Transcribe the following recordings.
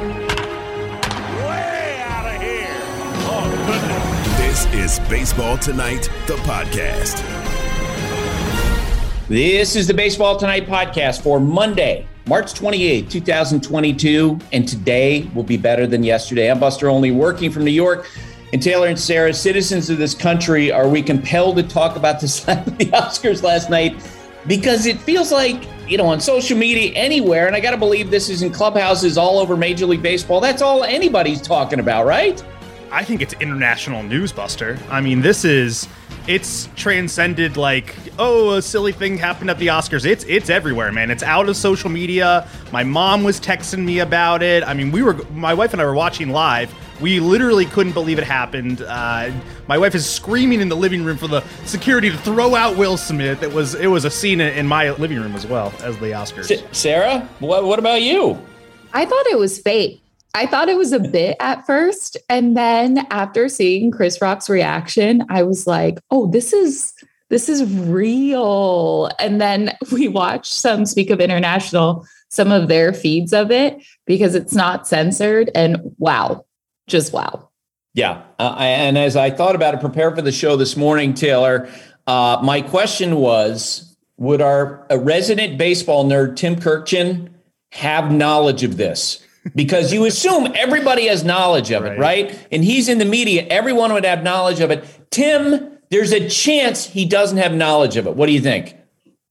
Way out of here. Oh, goodness. This is Baseball Tonight, the podcast. This is the Baseball Tonight podcast for Monday, March 28, 2022. And today will be better than yesterday. I'm Buster Olney working from New York. And Taylor and Sarah, citizens of this country, are we compelled to talk about the slap of the Oscars last night? Because it feels like, you know, on social media, anywhere, and I got to believe this is in clubhouses all over Major League Baseball. That's all anybody's talking about, right? I think it's international newsbuster. I mean, this is it's transcended like oh a silly thing happened at the Oscars. It's it's everywhere, man. It's out of social media. My mom was texting me about it. I mean, we were my wife and I were watching live. We literally couldn't believe it happened. Uh, my wife is screaming in the living room for the security to throw out Will Smith. It was it was a scene in my living room as well as the Oscars. S- Sarah, what, what about you? I thought it was fake. I thought it was a bit at first. And then after seeing Chris Rock's reaction, I was like, oh, this is this is real. And then we watched some speak of international, some of their feeds of it because it's not censored. And wow, just wow. Yeah. Uh, and as I thought about it, prepare for the show this morning, Taylor, uh, my question was Would our resident baseball nerd, Tim Kurkjian, have knowledge of this? Because you assume everybody has knowledge of it, right. right? And he's in the media, everyone would have knowledge of it. Tim, there's a chance he doesn't have knowledge of it. What do you think?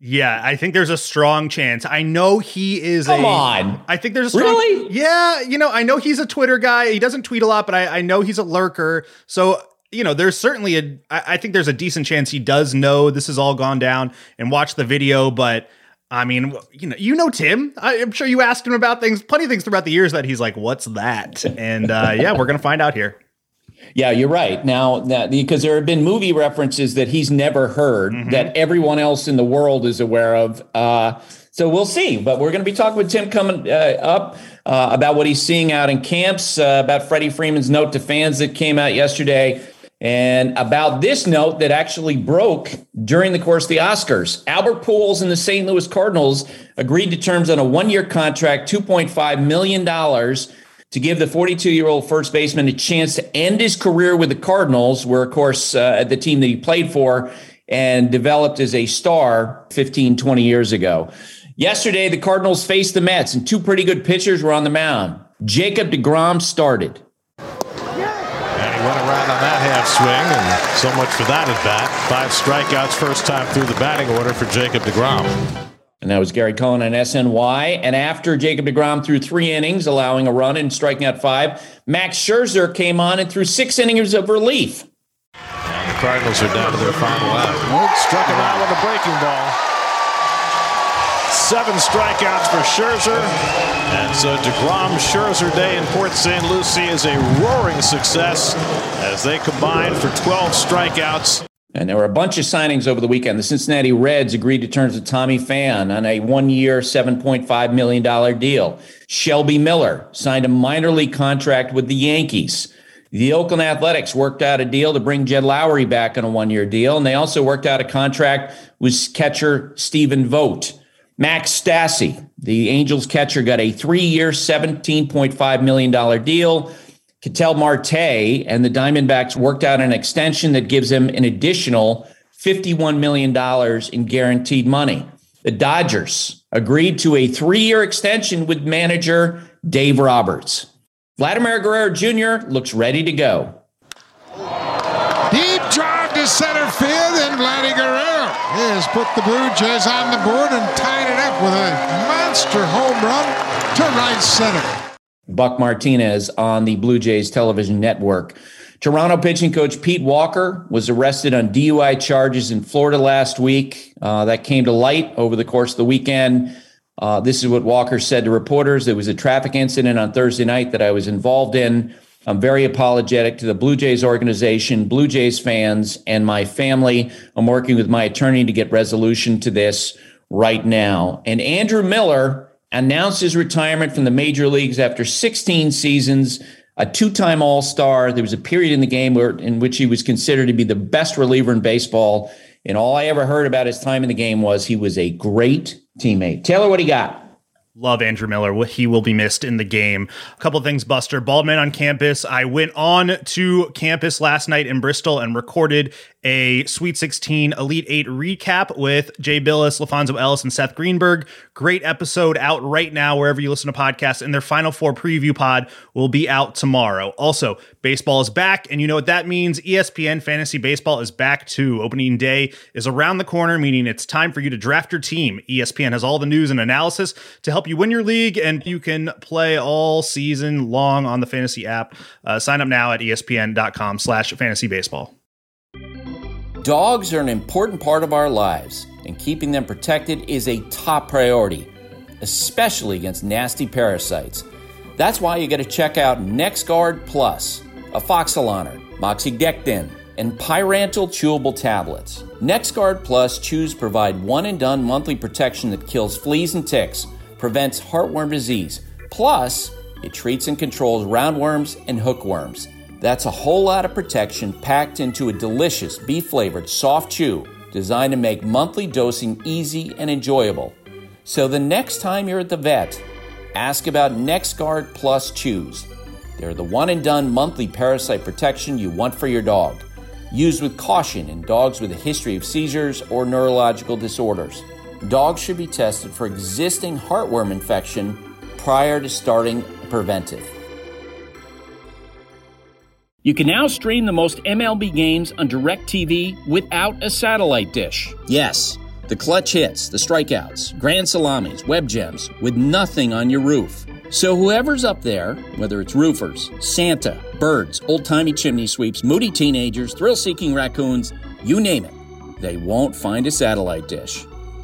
Yeah, I think there's a strong chance. I know he is Come a, on. I think there's a strong Really? Yeah, you know, I know he's a Twitter guy. He doesn't tweet a lot, but I, I know he's a lurker. So you know, there's certainly a. I, I think there's a decent chance he does know this has all gone down and watch the video, but I mean, you know, you know Tim. I, am sure you asked him about things, plenty of things throughout the years that he's like, "What's that?" And uh, yeah, we're gonna find out here. Yeah, you're right. Now, that, because there have been movie references that he's never heard mm-hmm. that everyone else in the world is aware of. Uh, so we'll see. But we're going to be talking with Tim coming uh, up uh, about what he's seeing out in camps, uh, about Freddie Freeman's note to fans that came out yesterday. And about this note that actually broke during the course of the Oscars, Albert Pujols and the St. Louis Cardinals agreed to terms on a one-year contract, $2.5 million to give the 42-year-old first baseman a chance to end his career with the Cardinals, where, of course, uh, the team that he played for and developed as a star 15, 20 years ago. Yesterday, the Cardinals faced the Mets, and two pretty good pitchers were on the mound. Jacob DeGrom started that swing, and so much for that at bat. Five strikeouts first time through the batting order for Jacob DeGrom. And that was Gary Cohen on SNY. And after Jacob DeGrom threw three innings, allowing a run and striking out five, Max Scherzer came on and threw six innings of relief. And the Cardinals are down to their final out. Struck him out with a breaking ball. Seven strikeouts for Scherzer. And so DeGrom Scherzer Day in Port St. Lucie is a roaring success as they combine for 12 strikeouts. And there were a bunch of signings over the weekend. The Cincinnati Reds agreed to terms with Tommy Pham on a one year, $7.5 million deal. Shelby Miller signed a minor league contract with the Yankees. The Oakland Athletics worked out a deal to bring Jed Lowrie back on a one year deal. And they also worked out a contract with catcher Stephen Vogt. Max Stassi, the Angels catcher, got a three year, $17.5 million deal. Ketel Marte and the Diamondbacks worked out an extension that gives him an additional $51 million in guaranteed money. The Dodgers agreed to a three year extension with manager Dave Roberts. Vladimir Guerrero Jr. looks ready to go. To center field, and Vladdy Guerrero has put the Blue Jays on the board and tied it up with a monster home run to right center. Buck Martinez on the Blue Jays television network. Toronto pitching coach Pete Walker was arrested on DUI charges in Florida last week. Uh, that came to light over the course of the weekend. Uh, this is what Walker said to reporters. There was a traffic incident on Thursday night that I was involved in. I'm very apologetic to the Blue Jays organization, Blue Jays fans, and my family. I'm working with my attorney to get resolution to this right now. And Andrew Miller announced his retirement from the major leagues after 16 seasons, a two time All Star. There was a period in the game where, in which he was considered to be the best reliever in baseball. And all I ever heard about his time in the game was he was a great teammate. Taylor, what do you got? Love Andrew Miller. He will be missed in the game. A couple things, Buster. Baldman on campus. I went on to campus last night in Bristol and recorded a Sweet 16 Elite 8 recap with Jay Bilas, LaFonso Ellis, and Seth Greenberg. Great episode out right now, wherever you listen to podcasts. And their Final Four preview pod will be out tomorrow. Also, baseball is back. And you know what that means? ESPN Fantasy Baseball is back too. Opening day is around the corner, meaning it's time for you to draft your team. ESPN has all the news and analysis to help you win your league, and you can play all season long on the fantasy app. Uh, sign up now at espn.com slash fantasy baseball. Dogs are an important part of our lives, and keeping them protected is a top priority, especially against nasty parasites. That's why you got to check out NexGard Plus, afoxolaner, moxidectin, and pyrantel chewable tablets. NexGard Plus chews provide one and done monthly protection that kills fleas and ticks, prevents heartworm disease, plus, it treats and controls roundworms and hookworms. That's a whole lot of protection packed into a delicious beef flavored soft chew designed to make monthly dosing easy and enjoyable. So the next time you're at the vet, ask about NexGard Plus Chews. They're the one and done monthly parasite protection you want for your dog. Used with caution in dogs with a history of seizures or neurological disorders. Dogs should be tested for existing heartworm infection prior to starting preventive. You can now stream the most MLB games on DirecTV without a satellite dish. Yes, the clutch hits, the strikeouts, grand salamis, web gems, with nothing on your roof. So whoever's up there, whether it's roofers, Santa, birds, old timey chimney sweeps, moody teenagers, thrill seeking raccoons, you name it, they won't find a satellite dish.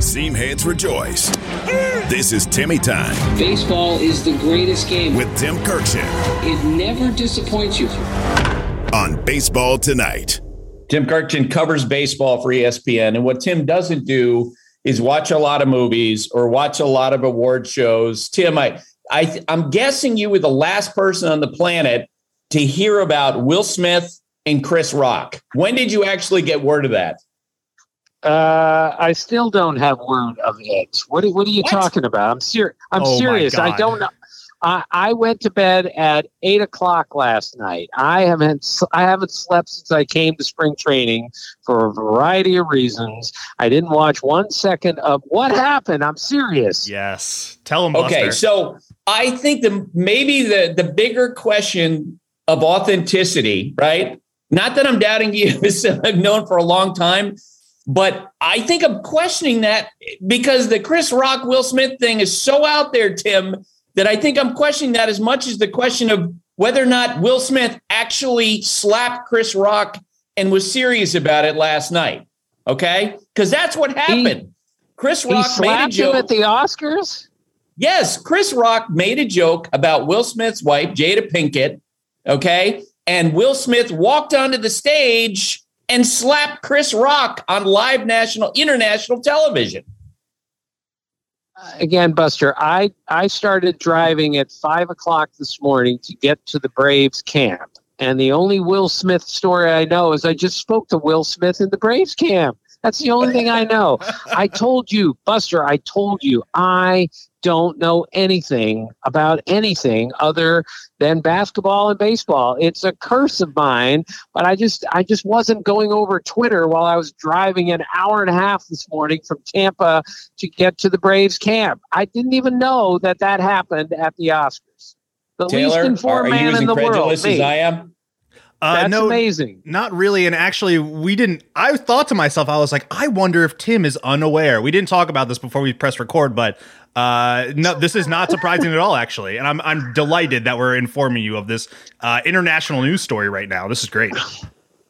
Seam heads rejoice. This is Timmy Time Baseball is the greatest game. with Tim Kurkjian It never disappoints you. on Baseball Tonight. Tim Kurkjian covers baseball for ESPN. And what Tim doesn't do is watch a lot of movies or watch a lot of award shows. Tim, I, I, I'm guessing you were the last person on the planet to hear about Will Smith and Chris Rock. When did you actually get word of that? Uh, I still don't have word of it. What are, what are you What? talking about? I'm serious. I'm Oh, serious. I don't know. I, I went to bed at eight o'clock last night. I haven't s- I haven't slept since I came to spring training for a variety of reasons. I didn't watch one second of what happened. I'm serious. Yes. Tell him, Okay, Buster. so I think the maybe the the bigger question of authenticity, right? Not that I'm doubting you, I've known for a long time, but I think I'm questioning that because the Chris Rock Will Smith thing is so out there, Tim, that I think I'm questioning that as much as the question of whether or not Will Smith actually slapped Chris Rock and was serious about it last night. Okay, because that's what happened. Chris He Rock made a joke. him at the Oscars. Yes, Chris Rock made a joke about Will Smith's wife, Jada Pinkett. Okay. And Will Smith walked onto the stage and slap Chris Rock on live national, international television. again, Buster, I, I started driving at five o'clock this morning to get to the Braves camp. And the only Will Smith story I know is I just spoke to Will Smith in the Braves camp. That's the only thing I know. I told you, Buster, I told you, I don't know anything about anything other than basketball and baseball. It's a curse of mine, but I just I just wasn't going over Twitter while I was driving an hour and a half this morning from Tampa to get to the Braves camp. I didn't even know that that happened at the Oscars. The least Taylor, are, informed are you man in the world. incredulous as me. I am? Uh, That's no, amazing. Not really. And actually, we didn't. I thought to myself, I was like, I wonder if Tim is unaware. We didn't talk about this before we pressed record, but uh, no, this is not surprising at all, actually. And I'm I'm delighted that we're informing you of this uh, international news story right now. This is great.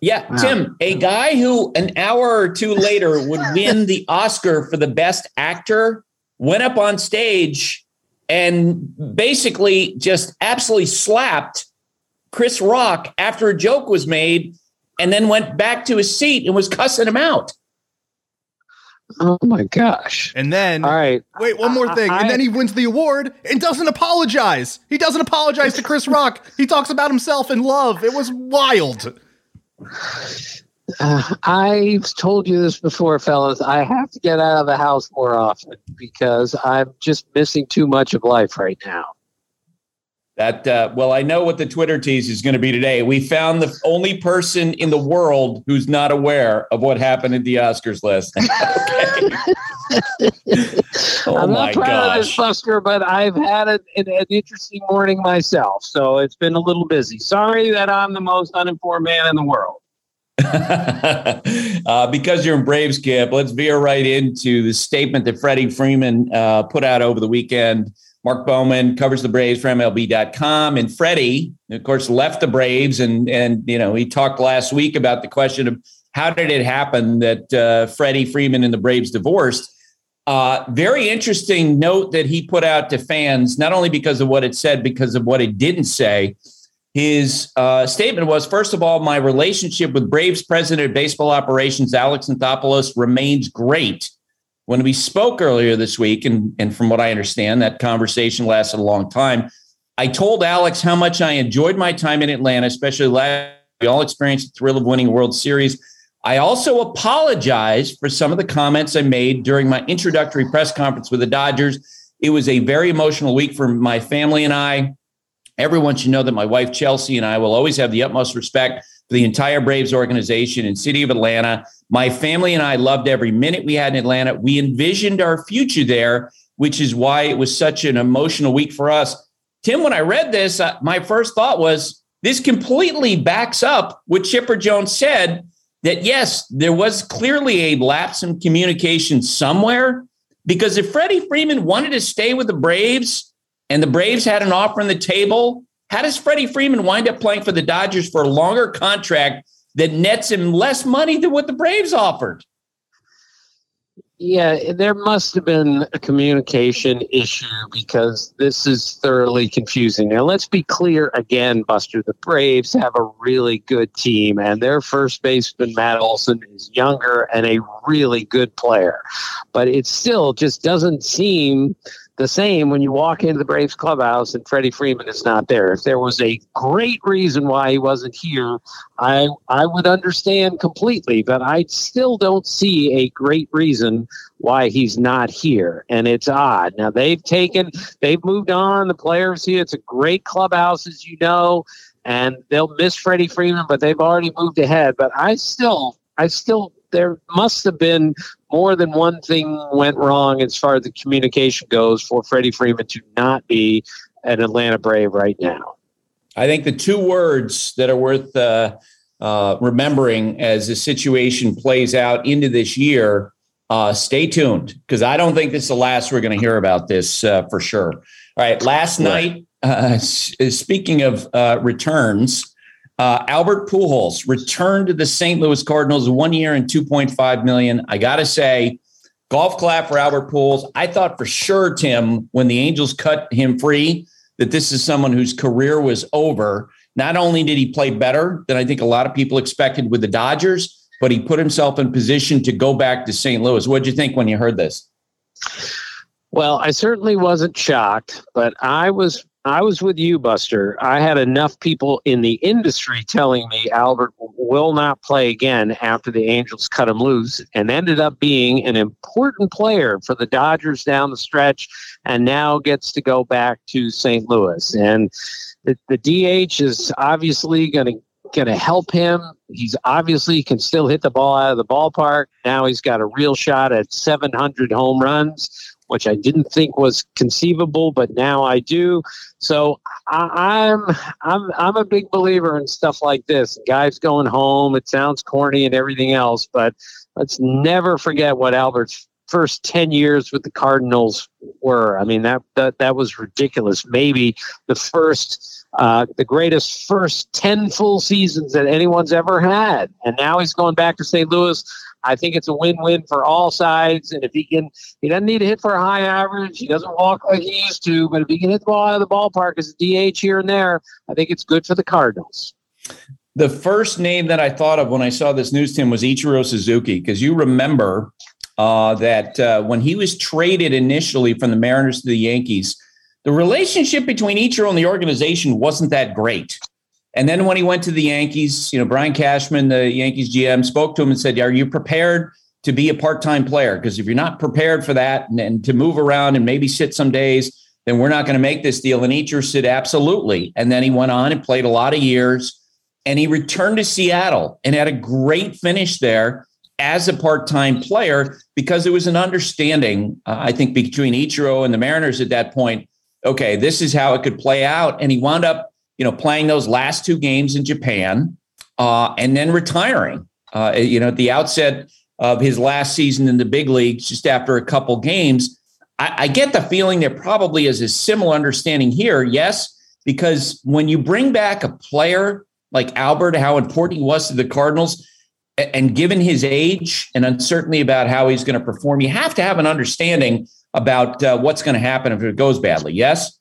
Yeah, Tim, a guy who an hour or two later would win the Oscar for the best actor went up on stage and basically just absolutely slapped Chris Rock after a joke was made and then went back to his seat and was cussing him out. Oh my gosh. And then, all right. Wait, one more thing. I, and then he wins the award and doesn't apologize. He doesn't apologize to Chris Rock. He talks about himself and love. It was wild. Uh, I've told you this before, fellas. I have to get out of the house more often because I'm just missing too much of life right now. That uh, well, I know what the Twitter tease is going to be today. We found the only person in the world who's not aware of what happened at the Oscars last night. oh I'm not proud gosh. of this, Buster, but I've had an, an, an, interesting morning myself, so it's been a little busy. Sorry that I'm the most uninformed man in the world. uh, because you're in Braves camp, let's veer right into the statement that Freddie Freeman uh, put out over the weekend Mark Bowman covers the Braves for MLB.com. And Freddie, of course, left the Braves. And, and you know, he talked last week about the question of how did it happen that uh, Freddie Freeman and the Braves divorced. Uh, very interesting note that he put out to fans, not only because of what it said, because of what it didn't say. His uh, statement was First of all, my relationship with Braves president of baseball operations, Alex Anthopoulos, remains great. When we spoke earlier this week, and, and from what I understand, that conversation lasted a long time. I told Alex how much I enjoyed my time in Atlanta, especially last. We all experienced the thrill of winning World Series. I also apologize for some of the comments I made during my introductory press conference with the Dodgers. It was a very emotional week for my family and I. Everyone should know that my wife, Chelsea, and I will always have the utmost respect for the entire Braves organization and city of Atlanta. My family and I loved every minute we had in Atlanta. We envisioned our future there, which is why it was such an emotional week for us. Tim, when I read this, uh, my first thought was this completely backs up what Chipper Jones said that yes, there was clearly a lapse in communication somewhere. Because if Freddie Freeman wanted to stay with the Braves and the Braves had an offer on the table, how does Freddie Freeman wind up playing for the Dodgers for a longer contract that nets him less money than what the Braves offered? Yeah, there must have been a communication issue because this is thoroughly confusing. Now, let's be clear again, Buster. The Braves have a really good team, and their first baseman, Matt Olson, is younger and a really good player. But it still just doesn't seem the same when you walk into the Braves clubhouse and Freddie Freeman is not there. If there was a great reason why he wasn't here, I I would understand completely, but I still don't see a great reason why he's not here. And it's odd. Now they've taken they've moved on. The players here, it's a great clubhouse, as you know, and they'll miss Freddie Freeman, but they've already moved ahead. But I still I still there must have been more than one thing went wrong as far as the communication goes for Freddie Freeman to not be an Atlanta Brave right now. I think the two words that are worth uh, uh, remembering as the situation plays out into this year. Uh, stay tuned because I don't think this is the last we're going to hear about this uh, for sure. All right, last night, uh, speaking of uh, returns, uh, Albert Pujols returned to the St. Louis Cardinals one year and 2.5 million. I got to say, golf clap for Albert Pujols. I thought for sure, Tim, when the Angels cut him free, that this is someone whose career was over. Not only did he play better than I think a lot of people expected with the Dodgers, but he put himself in position to go back to St. Louis. What did you think when you heard this? Well, I certainly wasn't shocked, but I was I was with you, Buster. I had enough people in the industry telling me Albert will not play again after the Angels cut him loose and ended up being an important player for the Dodgers down the stretch and now gets to go back to St. Louis. And the, the DH is obviously going to going to help him. He's obviously can still hit the ball out of the ballpark. Now he's got a real shot at 700 home runs which I didn't think was conceivable, but now I do. So I, am I'm, I'm I'm a big believer in stuff like this. Guys going home. It sounds corny and everything else, but let's never forget what Albert's first 10 years with the Cardinals were. I mean, that, that, that was ridiculous. Maybe the first, uh, the greatest first 10 full seasons that anyone's ever had. And now he's going back to St. Louis. I think it's a win-win for all sides. And if he can, he doesn't need to hit for a high average. He doesn't walk like he used to, but if he can hit the ball out of the ballpark as a DH here and there, I think it's good for the Cardinals. The first name that I thought of when I saw this news, Tim, was Ichiro Suzuki, because you remember uh, that uh, when he was traded initially from the Mariners to the Yankees, the relationship between Ichiro and the organization wasn't that great. And then when he went to the Yankees, you know, Brian Cashman, the Yankees GM, spoke to him and said, Are you prepared to be a part time player? Because if you're not prepared for that and, and, to move around and maybe sit some days, then we're not going to make this deal. And Ichiro said, Absolutely. And then he went on and played a lot of years and he returned to Seattle and had a great finish there as a part time player because there was an understanding, uh, I think, between Ichiro and the Mariners at that point. Okay, this is how it could play out. And he wound up you know, playing those last two games in Japan uh, and then retiring. Uh, you know, at the outset of his last season in the big leagues, just after a couple games, I, I get the feeling there probably is a similar understanding here. Yes, because when you bring back a player like Albert, how important he was to the Cardinals, and given his age and uncertainty about how he's going to perform, you have to have an understanding about uh, what's going to happen if it goes badly. Yes.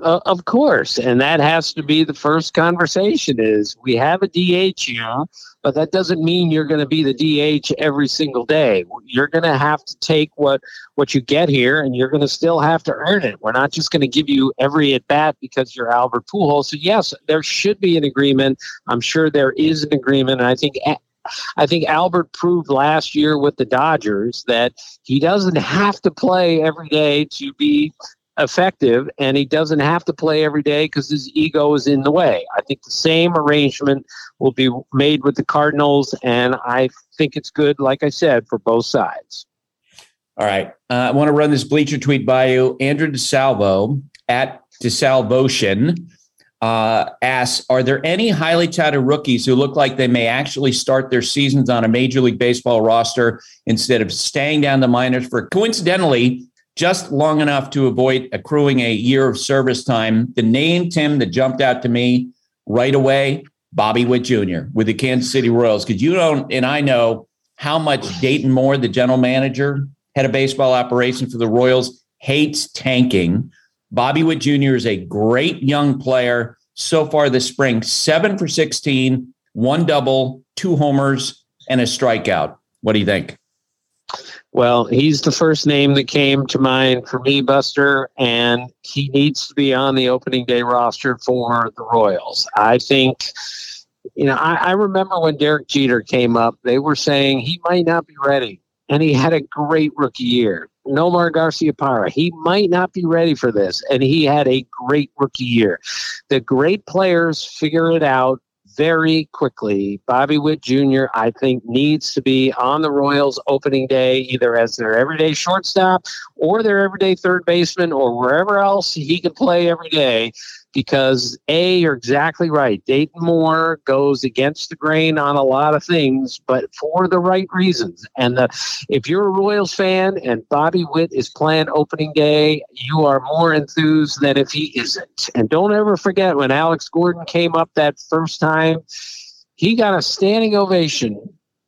Uh, of course, and that has to be the first conversation. Is we have a DH here, but that doesn't mean you're going to be the DH every single day. You're going to have to take what what you get here, and you're going to still have to earn it. We're not just going to give you every at bat because you're Albert Pujols. So yes, there should be an agreement. I'm sure there is an agreement, and I think. I think Albert proved last year with the Dodgers that he doesn't have to play every day to be effective and he doesn't have to play every day because his ego is in the way. I think the same arrangement will be made with the Cardinals, and I think it's good, like I said, for both sides. All right. Uh, I want to run this bleacher tweet by you. Andrew DeSalvo at DeSalvotion uh, asks Are there any highly touted rookies who look like they may actually start their seasons on a Major League Baseball roster instead of staying down the minors for coincidentally just long enough to avoid accruing a year of service time. The name, Tim, that jumped out to me right away Bobby Witt Jr. with the Kansas City Royals. Because you don't, and I know how much Dayton Moore, the general manager, head of baseball operations for the Royals, hates tanking. Bobby Witt Jr. is a great young player so far this spring, seven for 16, one double, two homers, and a strikeout. What do you think? Well, he's the first name that came to mind for me, Buster, and he needs to be on the opening day roster for the Royals. I think, you know, I, I remember when Derek Jeter came up, they were saying he might not be ready, and he had a great rookie year. Nomar Garciaparra, he might not be ready for this, and he had a great rookie year. The great players figure it out very quickly. Bobby Witt Jr., I think, needs to be on the Royals opening day, either as their everyday shortstop or their everyday third baseman or wherever else he can play every day because A, you're exactly right. Dayton Moore goes against the grain on a lot of things, but for the right reasons. And the, if you're a Royals fan and Bobby Witt is playing opening day, you are more enthused than if he isn't. And don't ever forget when Alex Gordon came up that first time, he got a standing ovation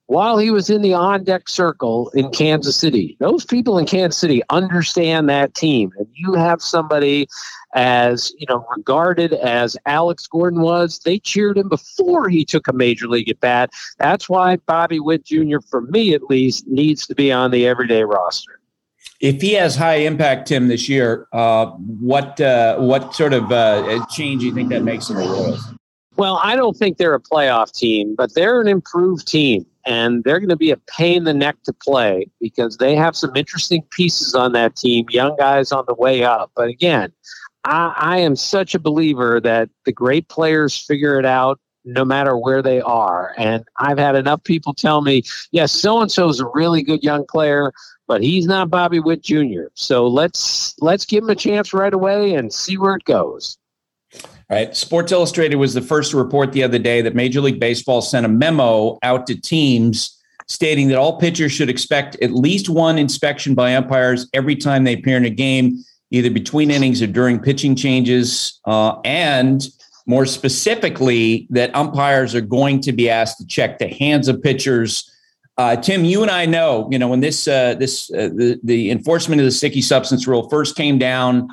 while he was in the on deck circle in Kansas City. Those people in Kansas City understand that team. And you have somebody as, you know, regarded as Alex Gordon was, they cheered him before he took a major league at bat. That's why Bobby Witt Jr., for me at least, needs to be on the everyday roster. If he has high impact, Tim, this year, uh, what uh, what sort of uh, change do you think that makes in the Royals? Well, I don't think they're a playoff team, but they're an improved team and they're going to be a pain in the neck to play because they have some interesting pieces on that team, young guys on the way up. But again, I, I am such a believer that the great players figure it out no matter where they are. And I've had enough people tell me, yes, so and so is a really good young player, but he's not Bobby Witt Jr. So let's let's give him a chance right away and see where it goes. Right. Sports Illustrated was the first to report the other day that Major League Baseball sent a memo out to teams stating that all pitchers should expect at least one inspection by umpires every time they appear in a game, either between innings or during pitching changes. Uh, and more specifically, that umpires are going to be asked to check the hands of pitchers Uh, Tim, you and I know, you know, when this uh, this uh, the the enforcement of the sticky substance rule first came down,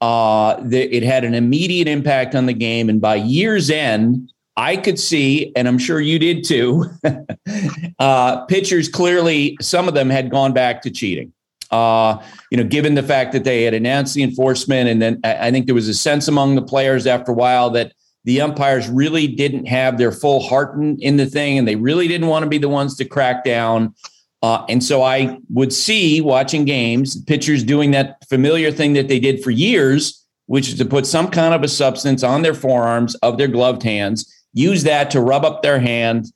uh, the, it had an immediate impact on the game, and by year's end, I could see, and I'm sure you did too. uh, pitchers clearly, some of them had gone back to cheating. Uh, you know, given the fact that they had announced the enforcement, and then I think there was a sense among the players after a while that the umpires really didn't have their full heart in, in the thing, and they really didn't want to be the ones to crack down. Uh, and so I would see watching games, pitchers doing that familiar thing that they did for years, which is to put some kind of a substance on their forearms of their gloved hands, use that to rub up their hand,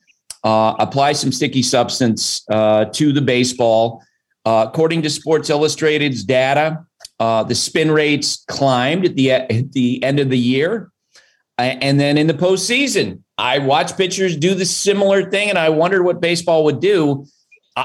uh, apply some sticky substance uh, to the baseball. Uh, according to Sports Illustrated's data, uh, the spin rates climbed at the at the end of the year, and then in the postseason, I watched pitchers do the similar thing, and I wondered what baseball would do.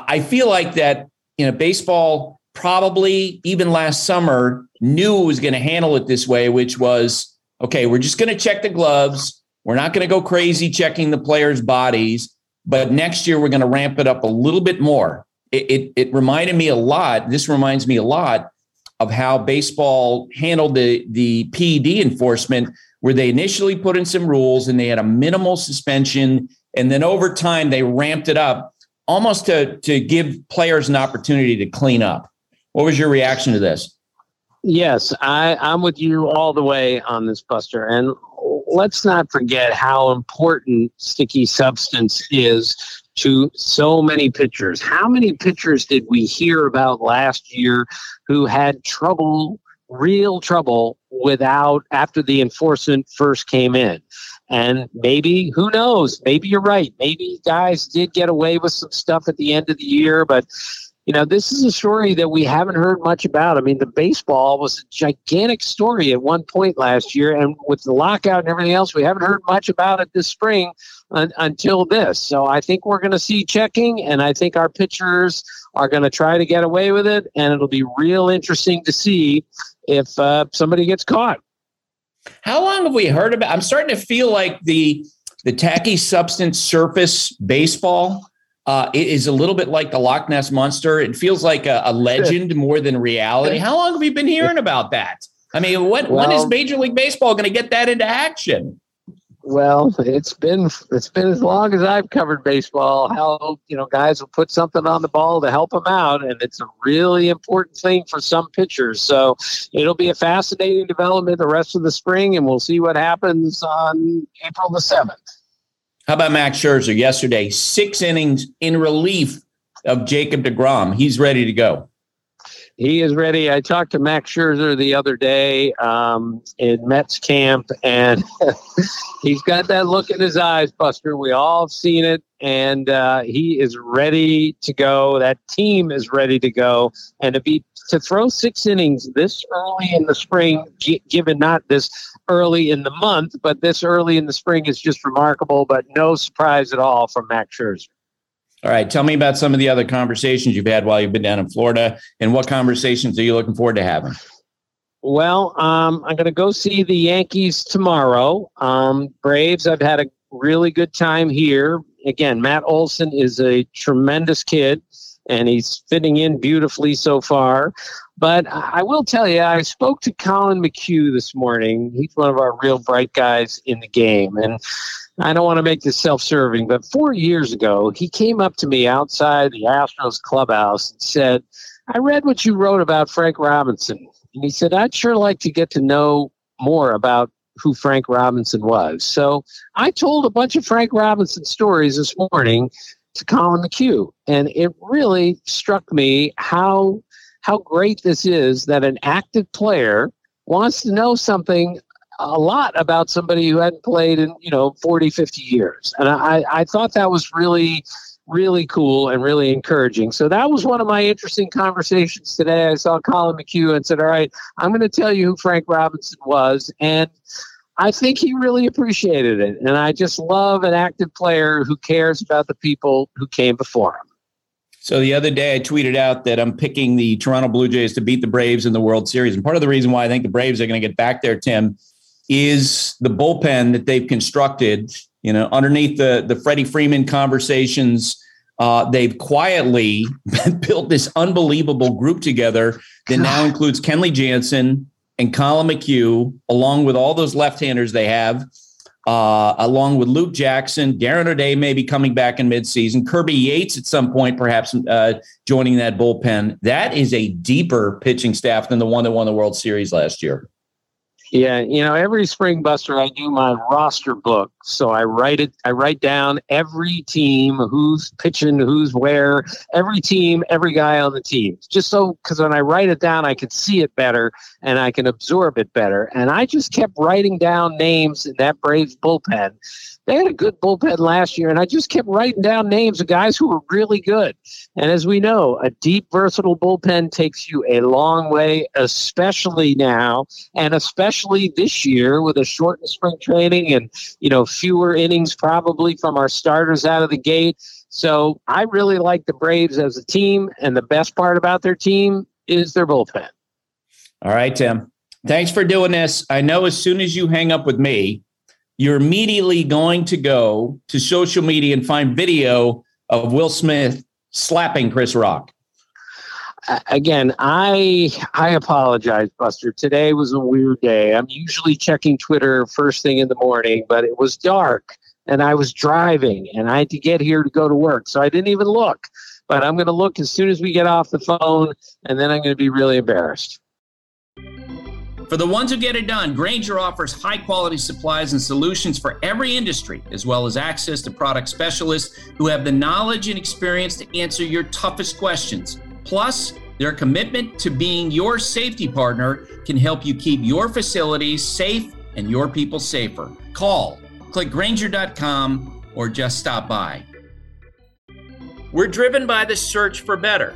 I feel like that you know baseball probably even last summer knew it was going to handle it this way, which was okay. We're just going to check the gloves. We're not going to go crazy checking the players' bodies, but next year we're going to ramp it up a little bit more. It, it, it reminded me a lot. This reminds me a lot of how baseball handled the the PED enforcement, where they initially put in some rules and they had a minimal suspension, and then over time they ramped it up almost to to give players an opportunity to clean up. What was your reaction to this? Yes, I, I'm with you all the way on this, Buster. And let's not forget how important sticky substance is to so many pitchers. How many pitchers did we hear about last year who had trouble, real trouble, without after the enforcement first came in? And maybe, who knows? Maybe you're right. Maybe guys did get away with some stuff at the end of the year, but you know, this is a story that we haven't heard much about. I mean, the baseball was a gigantic story at one point last year, and with the lockout and everything else, we haven't heard much about it this spring un- until this. So I think we're going to see checking, and I think our pitchers are going to try to get away with it, and it'll be real interesting to see if uh, somebody gets caught. How long have we heard about? I'm starting to feel like the the tacky substance surface baseball uh, it is a little bit like the Loch Ness monster. It feels like a, a legend more than reality. How long have we been hearing about that? I mean, when, well, when is Major League Baseball going to get that into action? Well, it's been it's been as long as I've covered baseball. How you know guys will put something on the ball to help them out, and it's a really important thing for some pitchers. So it'll be a fascinating development the rest of the spring, and we'll see what happens on April the seventh. How about Max Scherzer yesterday? Six innings in relief of Jacob DeGrom. He's ready to go. He is ready. I talked to Max Scherzer the other day um, in Mets camp, and he's got that look in his eyes, Buster. We all have seen it, and uh, he is ready to go. That team is ready to go, and to be to throw six innings this early in the spring, given not this early in the month, but this early in the spring is just remarkable. But no surprise at all from Max Scherzer. All right, tell me about some of the other conversations you've had while you've been down in Florida, and what conversations are you looking forward to having? Well, um, I'm going to go see the Yankees tomorrow. Um, Braves, I've had a really good time here. Again, Matt Olson is a tremendous kid and he's fitting in beautifully so far. But I will tell you, I spoke to Collin McHugh this morning. He's one of our real bright guys in the game. And I don't want to make this self serving, but four years ago, he came up to me outside the Astros clubhouse and said, I read what you wrote about Frank Robinson. And he said, I'd sure like to get to know more about who Frank Robinson was. So I told a bunch of Frank Robinson stories this morning to Collin McHugh. And it really struck me how how great this is that an active player wants to know something a lot about somebody who hadn't played in, you know, 40, 50 years. And I, I thought that was really, really cool and really encouraging. So that was one of my interesting conversations today. I saw Collin McHugh and said, All right, I'm going to tell you who Frank Robinson was. And I think he really appreciated it. And I just love an active player who cares about the people who came before him. So the other day I tweeted out that I'm picking the Toronto Blue Jays to beat the Braves in the World Series. And part of the reason why I think the Braves are going to get back there, Tim, is the bullpen that they've constructed, you know, underneath the the Freddie Freeman conversations Uh, they've quietly built this unbelievable group together that now includes Kenley Jansen and Collin McHugh, along with all those left-handers they have, uh, along with Luke Jackson. Darren O'Day may be coming back in midseason. Kirby Yates at some point, perhaps uh, joining that bullpen. That is a deeper pitching staff than the one that won the World Series last year. Yeah, you know, every spring buster I do my roster book. So I write it I write down every team, who's pitching, who's where, every team, every guy on the team. Just so cuz when I write it down I can see it better and I can absorb it better. And I just kept writing down names in that Braves bullpen they had a good bullpen last year, and I just kept writing down names of guys who were really good. And as we know, a deep, versatile bullpen takes you a long way, especially now, and especially this year with a shortened spring training and you know fewer innings probably from our starters out of the gate. So I really like the Braves as a team, and the best part about their team is their bullpen. All right, Tim. Thanks for doing this. I know as soon as you hang up with me, you're immediately going to go to social media and find video of Will Smith slapping Chris Rock. Again, I I apologize, Buster. Today was a weird day. I'm usually checking Twitter first thing in the morning, but it was dark and I was driving and I had to get here to go to work, so I didn't even look. But I'm going to look as soon as we get off the phone, and then I'm going to be really embarrassed. For the ones who get it done, Grainger offers high quality supplies and solutions for every industry, as well as access to product specialists who have the knowledge and experience to answer your toughest questions. Plus, their commitment to being your safety partner can help you keep your facilities safe and your people safer. Call, click Grainger.com, or just stop by. We're driven by the search for better.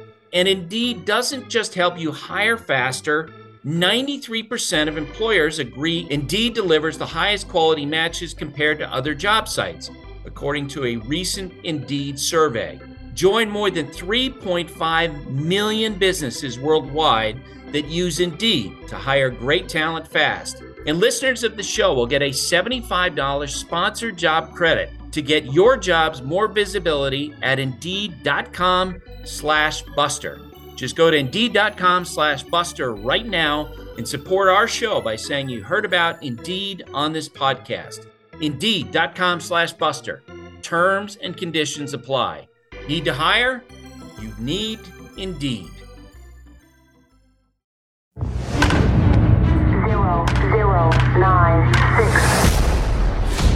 And Indeed doesn't just help you hire faster. 93% of employers agree Indeed delivers the highest quality matches compared to other job sites, according to a recent Indeed survey. Join more than 3.5 million businesses worldwide that use Indeed to hire great talent fast. And listeners of the show will get a $75 sponsored job credit to get your jobs more visibility at indeed.com slash buster. Just go to indeed.com slash buster right now and support our show by saying you heard about Indeed on this podcast. Indeed.com slash buster. Terms and conditions apply. Need to hire? You need Indeed. Zero, zero, nine, six.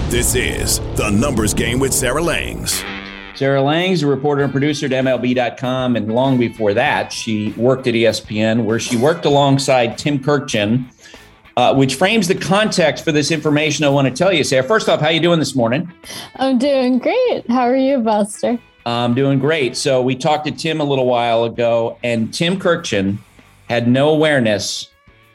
This is The Numbers Game with Sarah Langs. Sarah Langs, a reporter and producer at MLB.com. And long before that, she worked at ESPN, where she worked alongside Tim Kurkjian, uh, which frames the context for this information I want to tell you. Sarah, first off, how are you doing this morning? I'm doing great. How are you, Buster? I'm doing great. So we talked to Tim a little while ago, and Tim Kurkjian had no awareness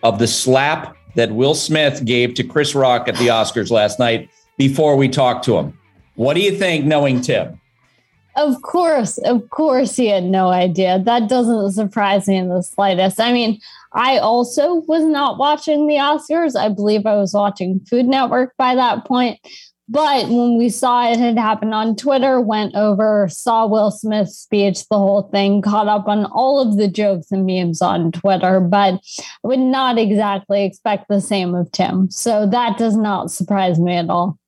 of the slap that Will Smith gave to Chris Rock at the Oscars last night before we talk to him. What do you think, knowing Tim? Of course, of course, he had no idea. That doesn't surprise me in the slightest. I mean, I also was not watching the Oscars. I believe I was watching Food Network by that point. But when we saw it had happened on Twitter, went over, saw Will Smith's speech, the whole thing, caught up on all of the jokes and memes on Twitter, but would not exactly expect the same of Tim. So that does not surprise me at all.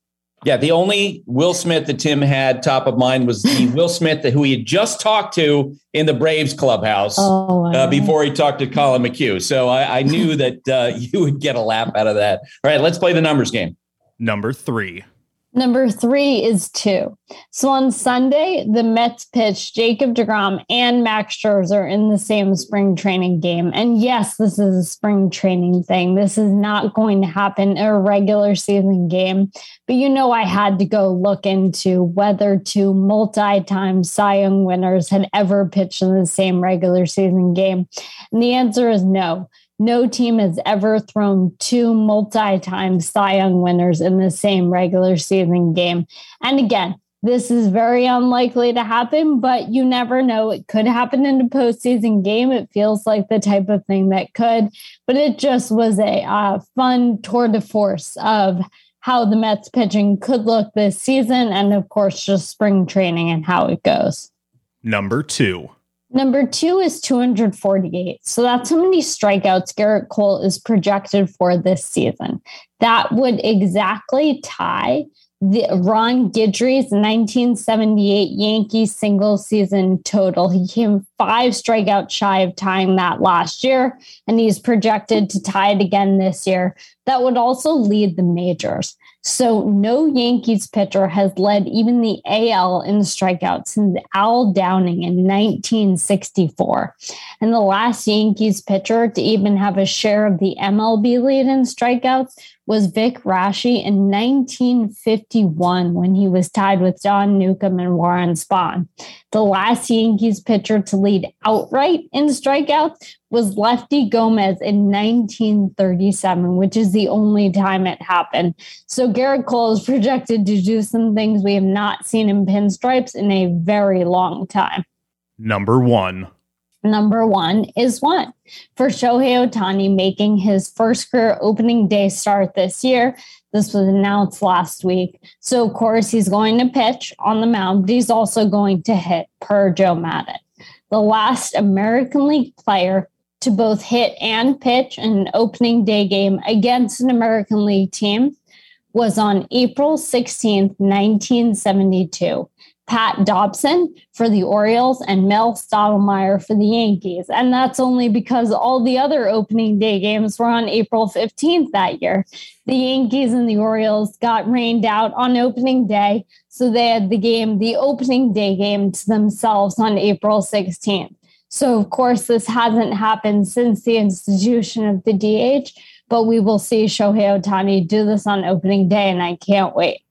Yeah, the only Will Smith that Tim had top of mind was the Will Smith that who he had just talked to in the Braves clubhouse oh, uh, before he talked to Collin McHugh. So I, I knew that uh, you would get a laugh out of that. All right, let's play the numbers game. Number three. Number three is two. So on Sunday, the Mets pitched Jacob DeGrom and Max Scherzer in the same spring training game. And yes, this is a spring training thing. This is not going to happen in a regular season game. But you know, I had to go look into whether two multi time Cy Young winners had ever pitched in the same regular season game. And the answer is no. No team has ever thrown two multi time Cy Young winners in the same regular season game. And again, this is very unlikely to happen, but you never know. It could happen in a postseason game. It feels like the type of thing that could, but it just was a uh, fun tour de force of how the Mets pitching could look this season. And of course, just spring training and how it goes. Number two. Number two is 248. So that's how many strikeouts Gerrit Cole is projected for this season. That would exactly tie the Ron Guidry's 1978 Yankees single season total. He came five strikeouts shy of tying that last year, and he's projected to tie it again this year. That would also lead the majors. So no Yankees pitcher has led even the AL in strikeouts since Al Downing in 1964. And the last Yankees pitcher to even have a share of the MLB lead in strikeouts was Vic Raschi in 1951 when he was tied with Don Newcombe and Warren Spahn. The last Yankees pitcher to lead outright in strikeouts was Lefty Gomez in 1937, which is the only time it happened. So Gerrit Cole is projected to do some things we have not seen in pinstripes in a very long time. Number one number one is one for Shohei Ohtani making his first career opening day start this year. This was announced last week. So, of course, he's going to pitch on the mound, but he's also going to hit per Joe Maddon. The last American League player to both hit and pitch an opening day game against an American League team was on April 16th, 1972. Pat Dobson for the Orioles and Mel Stottlemyre for the Yankees. And that's only because all the other opening day games were on April 15th that year. The Yankees and the Orioles got rained out on opening day. So they had the game, the opening day game to themselves on April 16th. So, of course, this hasn't happened since the institution of the DH, but we will see Shohei Ohtani do this on opening day, and I can't wait.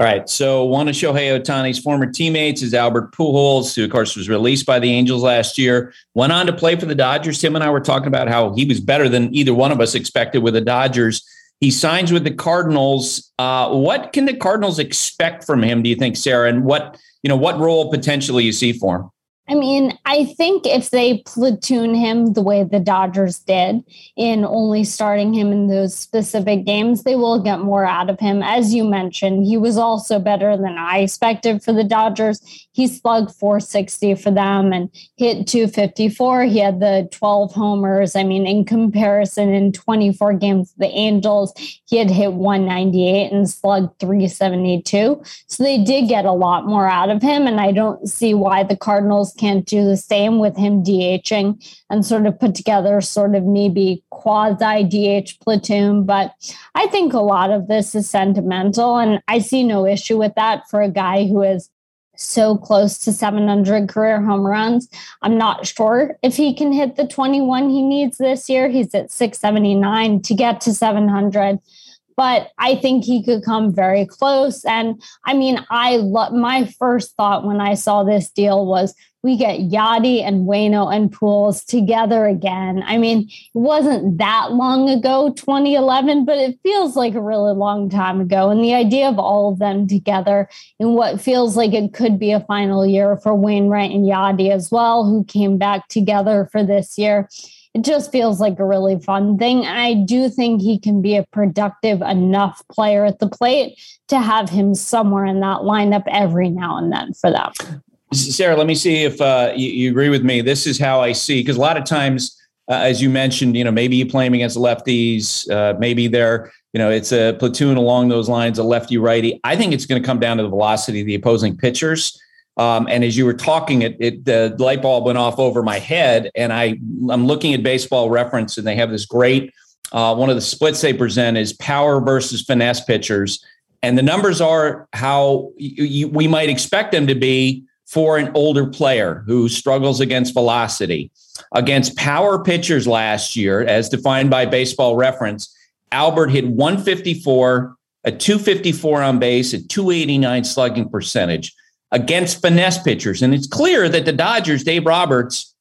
All right. So one of Shohei Ohtani's former teammates is Albert Pujols, who of course was released by the Angels last year. Went on to play for the Dodgers. Tim and I were talking about how he was better than either one of us expected with the Dodgers. He signs with the Cardinals. Uh, what can the Cardinals expect from him? Do you think, Sarah? And what you know, what role potentially you see for him? I mean, I think if they platoon him the way the Dodgers did in only starting him in those specific games, they will get more out of him. As you mentioned, he was also better than I expected for the Dodgers. He slugged 460 for them and hit 254. He had the 12 homers. I mean, in comparison, in 24 games, the Angels, he had hit 198 and slugged 372. So they did get a lot more out of him. And I don't see why the Cardinals can't do the same with him DHing and sort of put together sort of maybe quasi DH platoon. But I think a lot of this is sentimental, and I see no issue with that for a guy who is so close to 700 career home runs. I'm not sure if he can hit the 21 he needs this year. He's at 679 to get to 700 but I think he could come very close. And I mean, I love my first thought when I saw this deal was we get Yadi and Wayno and Pools together again. I mean, it wasn't that long ago, 2011, but it feels like a really long time ago. And the idea of all of them together in what feels like it could be a final year for Wainwright and Yadi as well, who came back together for this year. It just feels like a really fun thing. I do think he can be a productive enough player at the plate to have him somewhere in that lineup every now and then for them. Sarah, let me see if uh, you, you, agree with me. This is how I see because a lot of times, uh, as you mentioned, you know, maybe you play them against lefties, uh, maybe they're, you know, it's a platoon along those lines, a lefty righty. I think it's going to come down to the velocity of the opposing pitchers. Um, and as you were talking, it, it the light bulb went off over my head, and I I'm looking at Baseball Reference, and they have this great uh, one of the splits they present is power versus finesse pitchers And the numbers are how we might expect them to be for an older player who struggles against velocity. Against power pitchers last year, as defined by baseball reference, Albert hit 154, a 254 on base, a 289 slugging percentage against finesse pitchers. And it's clear that the Dodgers, Dave Roberts,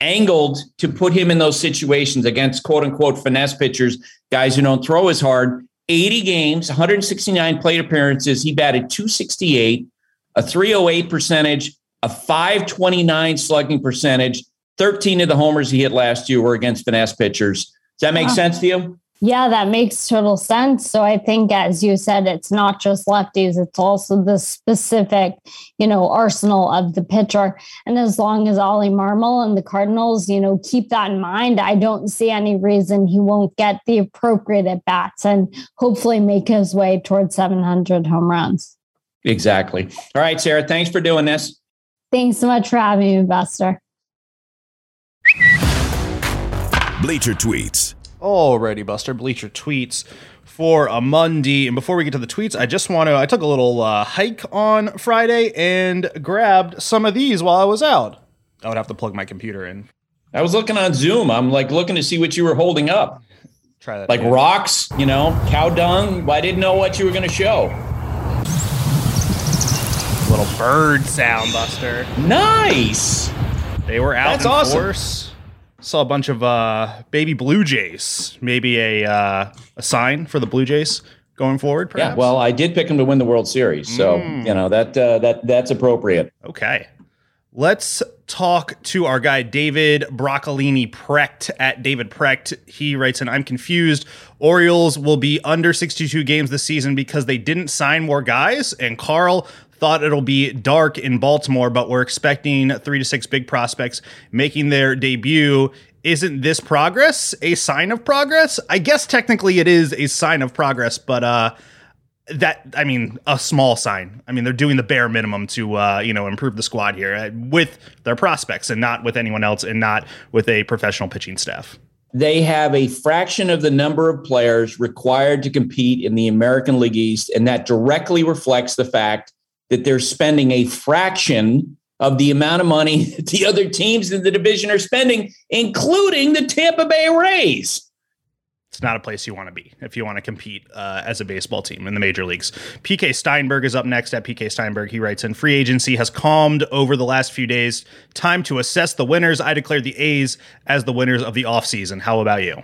angled to put him in those situations against quote unquote finesse pitchers, guys who don't throw as hard. 80 games, 169 plate appearances. He batted 268, a 308 percentage, a 529 slugging percentage. 13 of the homers he hit last year were against finesse pitchers. Does that make wow. sense to you? Yeah, that makes total sense. So I think, as you said, it's not just lefties, it's also the specific, you know, arsenal of the pitcher. And as long as Oli Marmol and the Cardinals, you know, keep that in mind, I don't see any reason he won't get the appropriate at bats and hopefully make his way towards 700 home runs. Exactly. All right, Sarah, thanks for doing this. Thanks so much for having me, Buster. Bleacher Tweets. Alrighty, Buster. Bleacher tweets for a Monday. And before we get to the tweets, I just want to. I took a little uh, hike on Friday and grabbed some of these while I was out. I would have to plug my computer in. I was looking on Zoom. I'm like looking to see what you were holding up. Try that. Like again. rocks, you know, cow dung. I didn't know what you were going to show. Little bird sound, Buster. Nice. They were out That's in awesome. force saw a bunch of uh, baby Blue Jays. Maybe a uh, a sign for the Blue Jays going forward. Perhaps? Yeah. Well, I did pick them to win the World Series, so mm. you know that uh, that that's appropriate. Okay. Let's talk to our guy David Broccolini Precht at David Precht. He writes in I'm confused. Orioles will be under 62 games this season because they didn't sign more guys. And Carl, thought it'll be dark in Baltimore, but we're expecting three to six big prospects making their debut. Isn't this progress a sign of progress? I guess technically it is a sign of progress, but uh, that I mean a small sign. I mean they're doing the bare minimum to uh, you know improve the squad here uh, with their prospects and not with anyone else and not with a professional pitching staff. They have a fraction of the number of players required to compete in the American League East, and that directly reflects the fact that they're spending a fraction of the amount of money the other teams in the division are spending, including the Tampa Bay Rays. It's not a place you want to be if you want to compete uh, as a baseball team in the major leagues. PK Steinberg is up next at PK Steinberg. He writes in Free agency has calmed over the last few days. Time to assess the winners. I declared the A's as the winners of the offseason. How about you?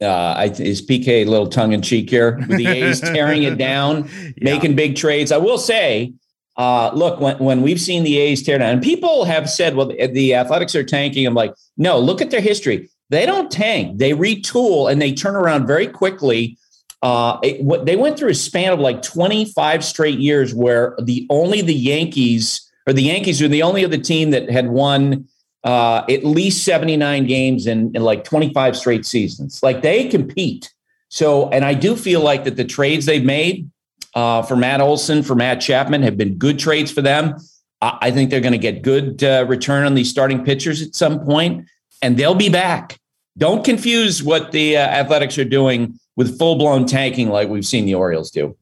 Uh, I, is PK a little tongue in cheek here with the A's tearing it down, yeah. making big trades? I will say uh, look, when, when we've seen the A's tear down, and people have said, well, the, the Athletics are tanking. I'm like, no, look at their history. They don't tank. They retool and they turn around very quickly. Uh, it, what they went through a span of like 25 straight years where the only the Yankees or the Yankees were the only other team that had won uh, at least 79 games in, in like 25 straight seasons. Like they compete. So, and I do feel like that the trades they've made, uh, for Matt Olson, for Matt Chapman have been good trades for them. I, think they're going to get good uh, return on these starting pitchers at some point, and they'll be back. Don't confuse what the uh, Athletics are doing with full blown tanking like we've seen the Orioles do.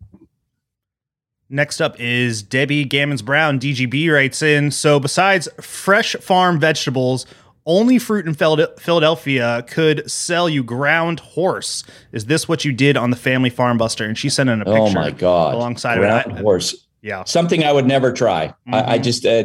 Next up is Debbie Gammons Brown. DGB writes in So, besides fresh farm vegetables, only fruit in Philadelphia could sell you ground horse. Is this what you did on the family farm buster? And she sent in a picture. Oh my god! Alongside ground of it. horse. Yeah, something I would never try. Mm-hmm. I, I, mm-hmm. just uh,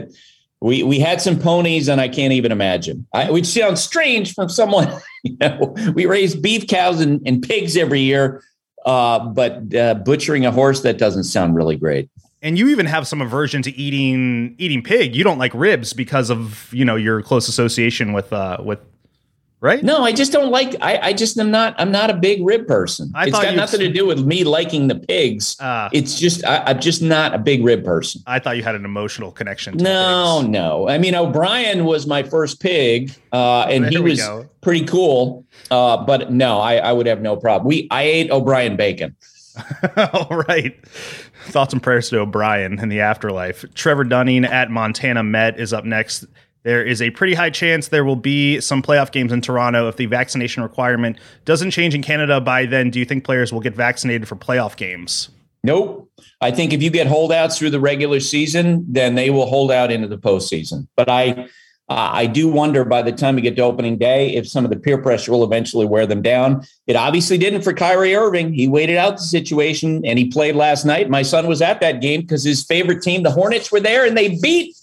we we had some ponies, and I can't even imagine. I, which sounds strange from someone. You know, we raise beef cows and, and pigs every year, uh, but uh, butchering a horse that doesn't sound really great and you even have some aversion to eating eating pig. You don't like ribs because of you know your close association with uh with right? No, I just don't like. I, I just am not. I'm not a big rib person. I it's got nothing to do with me liking the pigs. Uh, it's just I, am just not a big rib person. I thought you had an emotional connection. no, pigs. no. I mean, O'Brien was my first pig, uh, and he was go. pretty cool. Uh, but no, I, I would have no problem. We I ate O'Brien bacon. All right. Thoughts and prayers to O'Brien in the afterlife. Trevor Dunning at Montana Met is up next. There is a pretty high chance there will be some playoff games in Toronto if the vaccination requirement doesn't change in Canada by then. Do you think players will get vaccinated for playoff games? Nope. I think if you get holdouts through the regular season, then they will hold out into the postseason. But I, uh, I do wonder by the time we get to opening day if some of the peer pressure will eventually wear them down. It obviously didn't for Kyrie Irving. He waited out the situation and he played last night. My son was at that game because his favorite team, the Hornets, were there and they beat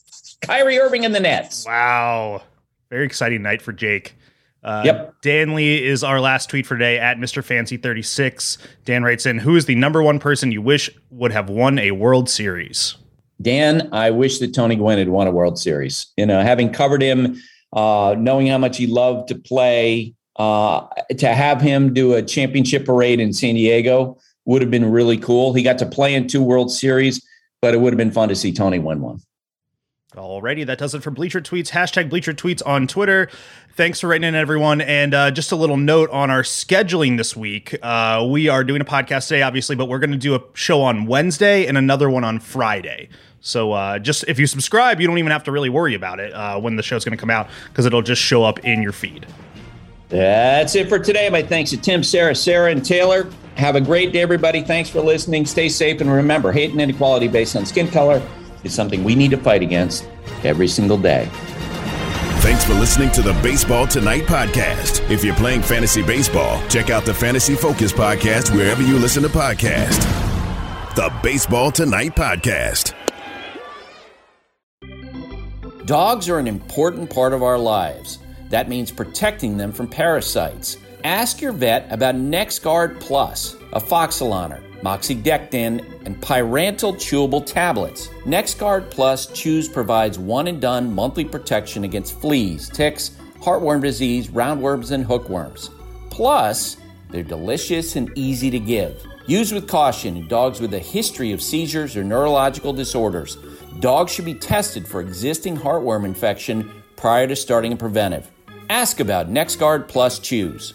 Kyrie Irving and the Nets. Wow. Very exciting night for Jake. Uh, yep. Dan Lee is our last tweet for today at Mr. Fancy 36. Dan writes in, Who is the number one person you wish would have won a World Series? Dan, I wish that Tony Gwynn had won a World Series. You know, having covered him, uh, knowing how much he loved to play, uh, to have him do a championship parade in San Diego would have been really cool. He got to play in two World Series, but it would have been fun to see Tony win one. Alrighty, that does it for Bleacher Tweets. Hashtag Bleacher Tweets on Twitter. Thanks for writing in, everyone. And uh, just a little note on our scheduling this week. Uh, we are doing a podcast today, obviously, but we're going to do a show on Wednesday and another one on Friday. So uh, just if you subscribe, you don't even have to really worry about it uh, when the show's going to come out because it'll just show up in your feed. That's it for today. My thanks to Tim, Sarah, Sarah, and Taylor. Have a great day, everybody. Thanks for listening. Stay safe. And remember, hate and inequality based on skin color is something we need to fight against every single day. Thanks for listening to the Baseball Tonight podcast. If you're playing fantasy baseball, check out the Fantasy Focus podcast wherever you listen to podcasts. The Baseball Tonight podcast. Dogs are an important part of our lives. That means protecting them from parasites. Ask your vet about NexGard Plus, a afoxolaner, moxidectin, and pyrantel chewable tablets. NexGard Plus Chews provides one and done monthly protection against fleas, ticks, heartworm disease, roundworms, and hookworms. Plus, they're delicious and easy to give. Use with caution in dogs with a history of seizures or neurological disorders. Dogs should be tested for existing heartworm infection prior to starting a preventive. Ask about NexGard Plus Chews.